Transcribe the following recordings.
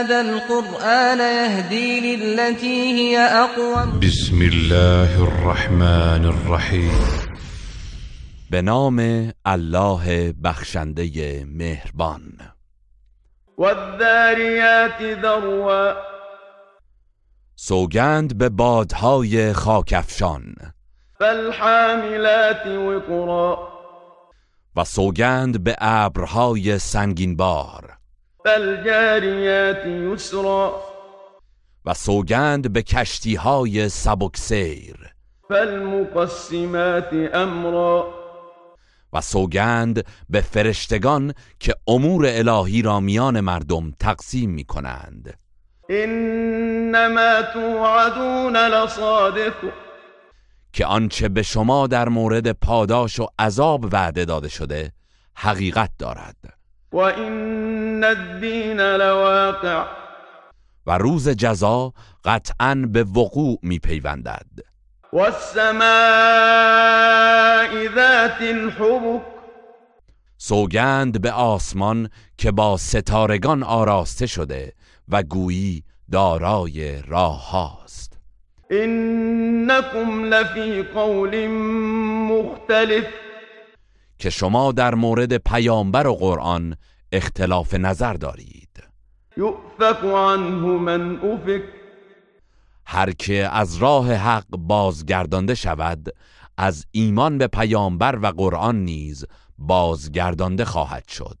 هذا القرآن يهدي للتي هي أقوم. بسم الله الرحمن الرحیم. به نام الله بخشنده مهربان. والذاريات ذروا. سوگند به بادهای خاکفشان فالحاملات وقرا. و سوگند به ابرهای سنگینبار. فالجاريات يسرا و سوگند به کشتیهای سبکسیر فالمقسمات امرا. و سوگند به فرشتگان که امور الهی را میان مردم تقسیم می کنند انما توعدون لصادق. که آنچه به شما در مورد پاداش و عذاب وعده داده شده حقیقت دارد. و روز جزا قطعا به وقوع می پیوندد والسماء ذات الحبك. سوگند به آسمان که با ستارگان آراسته شده و گویی دارای راه هاست. انكم لفي قول مختلف. که شما در مورد پیامبر و قرآن اختلاف نظر دارید. يؤفك عنه من افك هر که از راه حق بازگردانده شود از ایمان به پیامبر و قرآن نیز بازگردانده خواهد شد.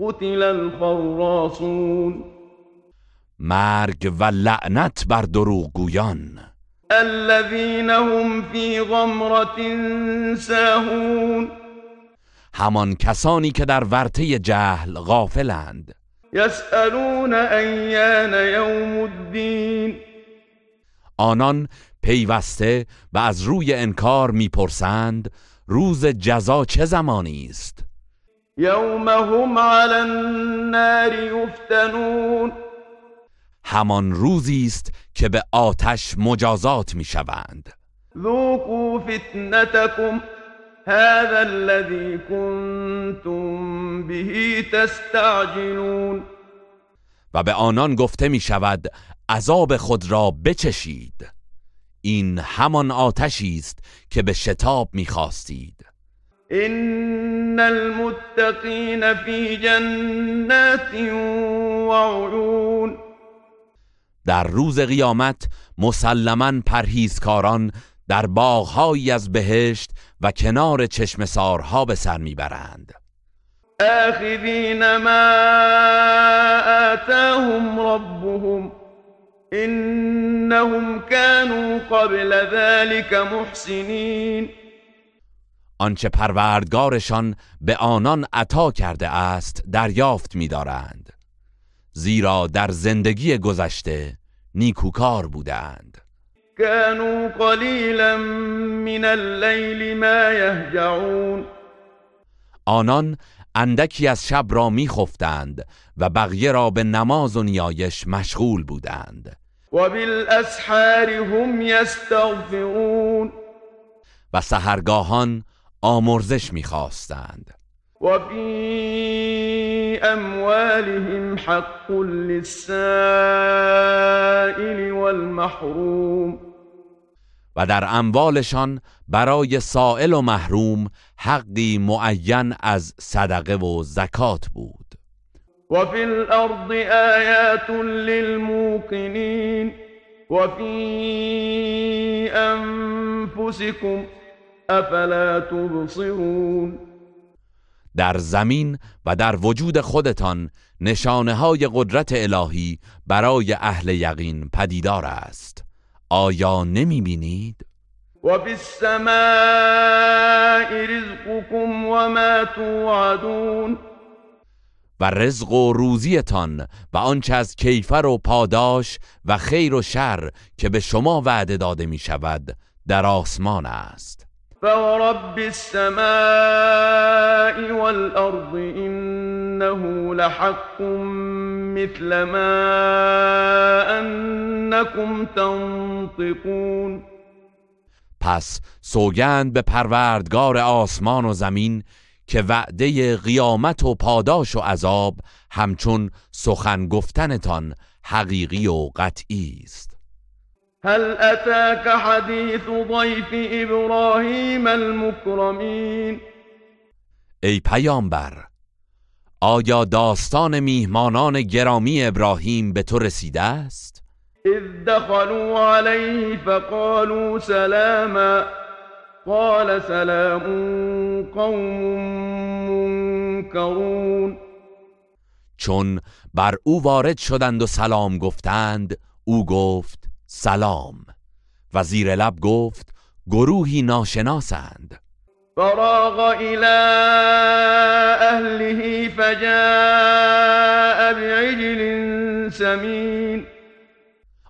قتل الخراصون. مرگ و لعنت بر دروغگویان. الذين هم في غمرة ساهون. همان کسانی که در ورطه جهل غافلند. يسألون أيان يوم الدين آنان پیوسته و از روی انکار می‌پرسند روز جزا چه زمانی است؟ يوم هم على النار يفتنون همان روزی است که به آتش مجازات می‌شوند. ذوقوا فتنتكم هذا الذي كنتم به تستعجلون. و به آنان گفته می شود عذاب خود را بچشید. این همان آتشی است که به شتاب می‌خواستید إن المتقين في جنات وعيون در روز قیامت مسلما پرهیزکاران در باغهایی از بهشت و کنار چشم سارها به سر می‌برند. آخذين ما آتاهم ربهم إنهم كانوا قبل ذلك محسنين آنچه پروردگارشان به آنان عطا کرده است دریافت می‌دارند. زیرا در زندگی گذشته نیکوکار بودند. كانوا قليلا من الليل ما يهجعون. آنان اندکی از شب را میخفتند و بقیه را به نماز و نیایش مشغول بودند. وبالأسحار هم يستغفرون و سهرگاهان آمرزش می‌خواستند. وفي أموالهم حق للسائل والمحروم. و در اموالشان برای سائل و محروم حقی معین از صدقه و زکات بود. وفي الأرض آيات للموقنين. وفي أنفسكم أفلا تبصرون. در زمین و در وجود خودتان نشانه های قدرت الهی برای اهل یقین پدیدار است. آیا نمی بینید؟ وفي السماء رزقكم وما توعدون. و رزق و روزیتان و آنچه از کیفر و پاداش و خیر و شر که به شما وعده داده می شود در آسمان است. فورب السماء والأرض إنه لحق مثل ما أنكم تنطقون پس سوگند به پروردگار آسمان و زمین که وعده قیامت و پاداش و عذاب همچون سخن گفتنتان حقیقی و قطعی است. هل أتاك حديث ضيف إبراهيم المكرمين ای پیامبر آیا داستان میهمانان گرامی ابراهیم به تو رسیده است؟ إذ دخلوا عليه فقالوا سلاما قال سلام قوم منكرون چون بر او وارد شدند و سلام گفتند او گفت سلام. و زیر لب گفت گروهی ناشناسند. فراغ إلى أهله فجاء بعجل سمين.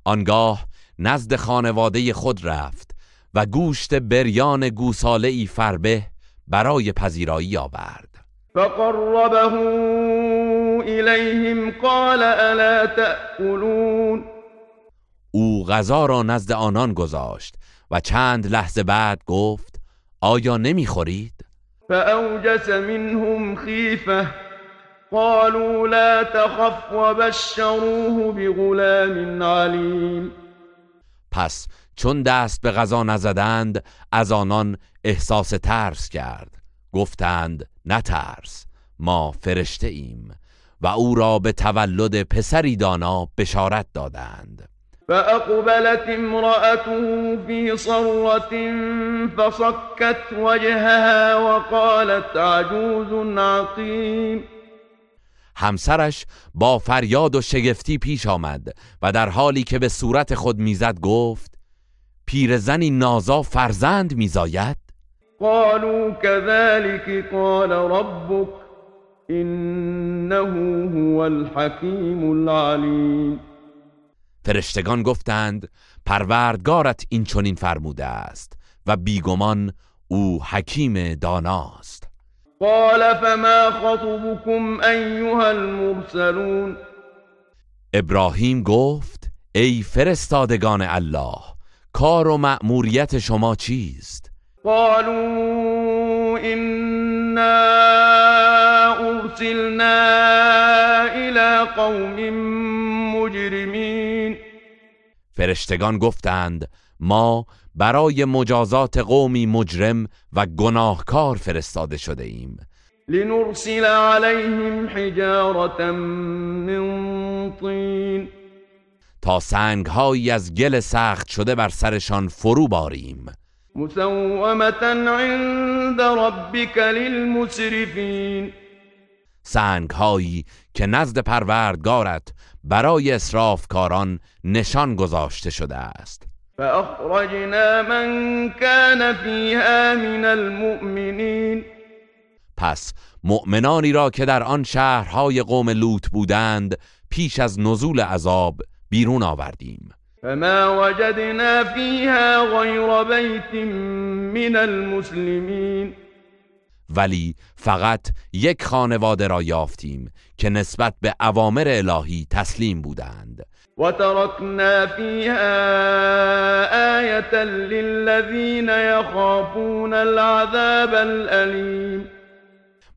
آنگاه نزد خانواده خود رفت و گوشت بریان گوساله ای فربه برای پذیرایی آورد. فقربه إليهم قال ألا تأكلون او غذا را نزد آنان گذاشت و چند لحظه بعد گفت آیا نمی‌خورید؟ فأوجس منهم خيفة قالوا لا تخف وبشروه بغلام عليم پس چون دست به غذا نزدند از آنان احساس ترس کرد. گفتند نترس ما فرشته ایم و او را به تولد پسری دانا بشارت دادند. فأقبلت امرأته في صرة فصكت وجهها وقالت عجوز عقيم. همسرش با فریاد و شگفتی پیش آمد و در حالی که به صورت خود می‌زد گفت پیرزنی نازا فرزند میزاید؟ قالوا كذلك قال ربك إنه هو الحكيم العليم. فرشتگان گفتند پروردگارت این چنین فرموده است و بیگمان او حکیم داناست. قال فما خطبكم أيها المرسلون؟ ابراهیم گفت ای فرستادگان الله کار و مأموریت شما چیست؟ قالوا إنا أرسلنا إلى قوم مجرمين. فرشتگان گفتند ما برای مجازات قومی مجرم و گناهکار فرستاده شده ایم. لنرسل عليهم حجارة من طين تا سنگهایی از گل سخت شده بر سرشان فرو باریم. مسومة عند ربك للمسرفين سنگهایی که نزد پروردگارت برای اسرافکاران نشان گذاشته شده است. فأخرجنا من كان فيها من المؤمنين. پس مؤمنانی را که در آن شهرهای قوم لوط بودند پیش از نزول عذاب بیرون آوردیم. فما وجدنا فيها غير بيت من المسلمين. ولی فقط یک خانواده را یافتیم که نسبت به اوامر الهی تسلیم بودند. وتركنا فيها آية للذين يخافون العذاب الأليم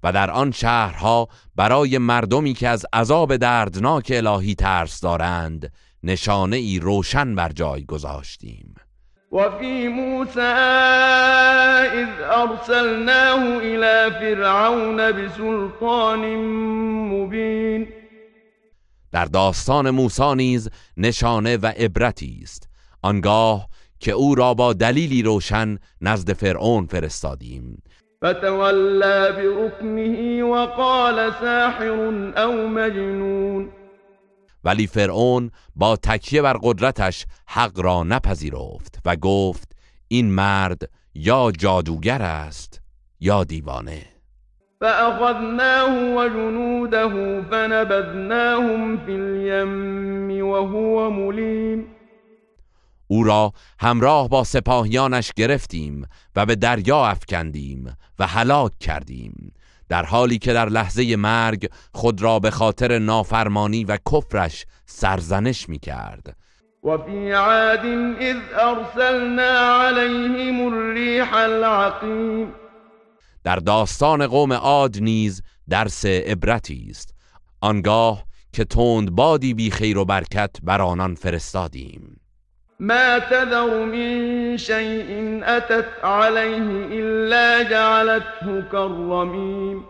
و در آن شهرها برای مردمی که از عذاب دردناک الهی ترس دارند نشانه ای روشن بر جای گذاشتیم. وفي موسى إذ أرسلناه إلى فرعون بسلطان مبين. در داستان موسی نیز نشانه و عبرتی است. آنگاه که او را با دلیلی روشن نزد فرعون فرستادیم. فتولى بركنه وقال ساحر أو مجنون. ولی فرعون با تکیه بر قدرتش حق را نپذیرفت و گفت این مرد یا جادوگر است یا دیوانه. فأخذناه وجنوده فنبذناهم في اليم وهو مليم او را همراه با سپاهیانش گرفتیم و به دریا افکندیم و هلاک کردیم. در حالی که در لحظه مرگ خود را به خاطر نافرمانی و کفرش سرزنش می کرد وفي عاد إذ أرسلنا عليهم الريح العقيم در داستان قوم عاد نیز درس عبرتی است. آنگاه که تند بادی بی خیر و برکت بر آنان فرستادیم. ما تذر من شيء أتت عليه إلا جعلته كالرميم.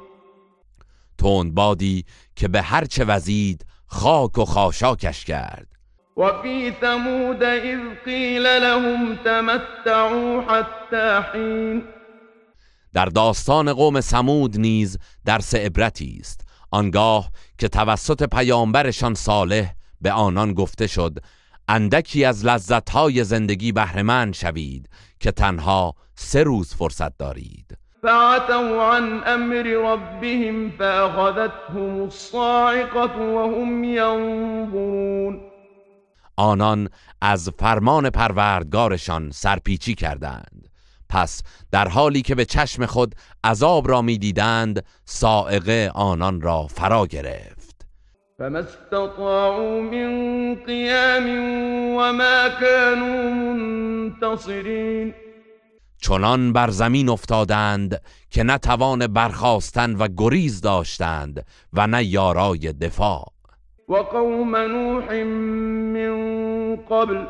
تند بادی که به هر چه وزید خاک و خاشاکش کرد. وفي ثمود إذ قيل لهم تمتعوا حتى حين. در داستان قوم سمود نیز درس عبرتی است. آنگاه که توسط پیامبرشان صالح به آنان گفته شد اندکی از لذتهای زندگی بهرهمند شوید که تنها سه روز فرصت دارید. فعتوا عن امر ربهم فأخذتهم الصاعقة وهم ينظرون. آنان از فرمان پروردگارشان سرپیچی کردند. پس در حالی که به چشم خود عذاب را می‌دیدند سائقه آنان را فرا گرفت. فما استطاعوا من قيام وما كانوا منتصرين. چنان بر زمین افتادند که نه توان برخاستن و گریز داشتند و نه یارای دفاع. وقوم نوح من قبل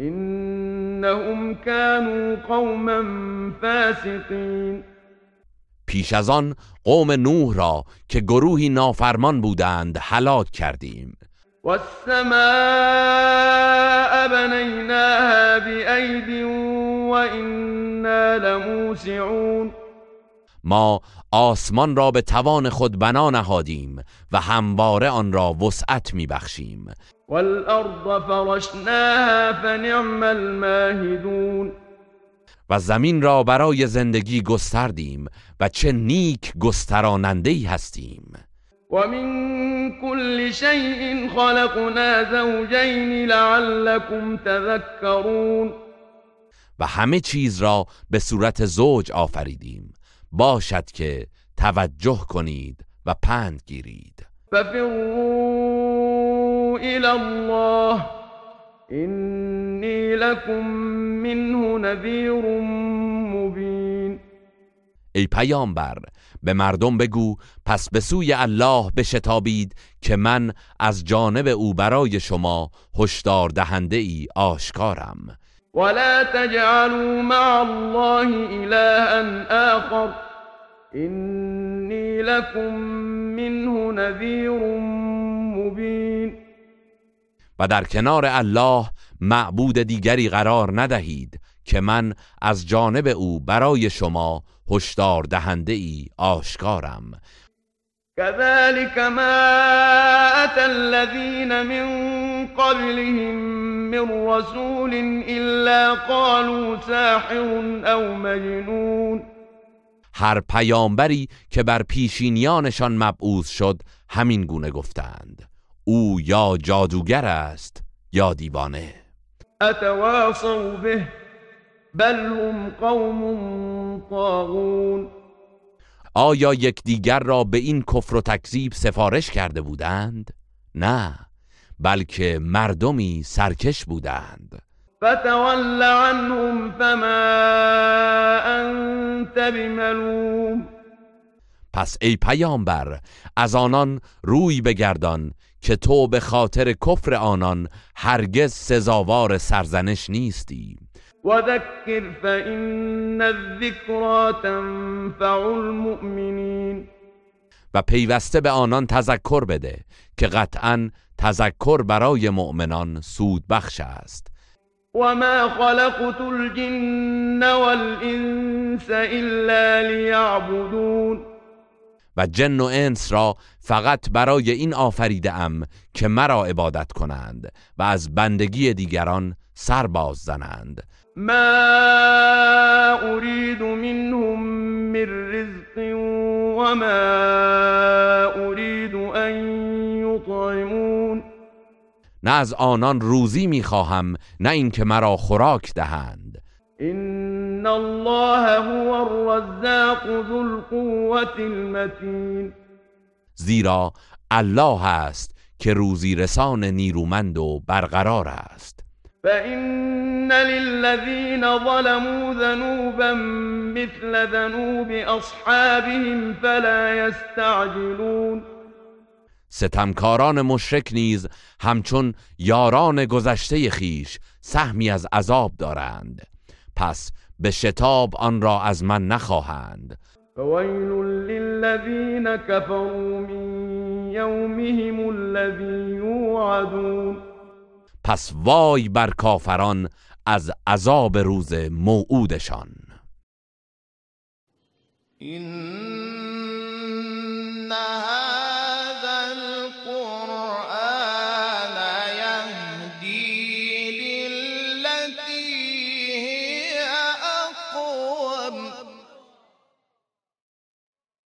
إنهم كانوا قوما فاسقين. پیش از آن قوم نوح را که گروهی نافرمان بودند هلاک کردیم. والسماء بنيناها بأيد وإنا لموسعون. ما آسمان را به توان خود بنا نهادیم و همواره آن را وسعت میبخشیم. والأرض فرشناها فنعم الماهدون. و زمین را برای زندگی گستردیم و چه نیک گستراننده هستیم. ومن كل شيء خلقنا زوجين لعلكم تذكرون و همه چیز را به صورت زوج آفریدیم. باشد که توجه کنید و پند گیرید. ففروا إلى الله إني لكم منه نذير مبين. ای پیامبر به مردم بگو پس به سوی الله بشتابید که من از جانب او برای شما هشدار دهنده ای آشکارم. ولا تجعلوا مع الله إلها آخر. إني لكم منه نذير مبين. و در کنار الله معبود دیگری قرار ندهید که من از جانب او برای شما هشدار دهنده ای آشکارم. كذلك ما أتى الذين من قبلهم من رسول إلا قالوا ساحر أو مجنون. هر پیامبری که بر پیشینیانشان مبعوث شد همین گونه گفتند. او یا جادوگر است یا دیوانه. أتواصوا به بل هم قوم طاغون. آیا یکدیگر را به این کفر و تکذیب سفارش کرده بودند؟ نه بلکه مردمی سرکش بودند. فتول عنهم فما أنت بملوم. پس ای پیامبر از آنان روی بگردان که تو به خاطر کفر آنان هرگز سزاوار سرزنش نیستی. وذكر فإن الذكرى تنفع المؤمنين و پیوسته به آنان تذکر بده که قطعا تذکر برای مؤمنان سود بخش است. وما خلقت الجن والإنس إلا ليعبدون. و جن و انس را فقط برای این آفریده ام که مرا عبادت کنند و از بندگی دیگران سر باز زنند. ما اريد منهم من رزق وما اريد ان يطعمون. نه از آنان روزی می‌خواهم نه اینکه مرا خوراک دهند. ان الله هو الرزاق ذو القوة المتين. زیرا الله است که روزی رسان نیرومند و برقرار است. فإن للذين ظلموا ذنوبا مثل ذنوب أصحابهم فلا يستعجلون. ستمکاران مشرک نیز همچون یاران گذشته خیش سهمی از عذاب دارند. پس به شتاب آن را از من نخواهند. فويل للذين كفروا من يومهم الذي يوعدون پس وای بر کافران از عذاب روز موعودشان. إن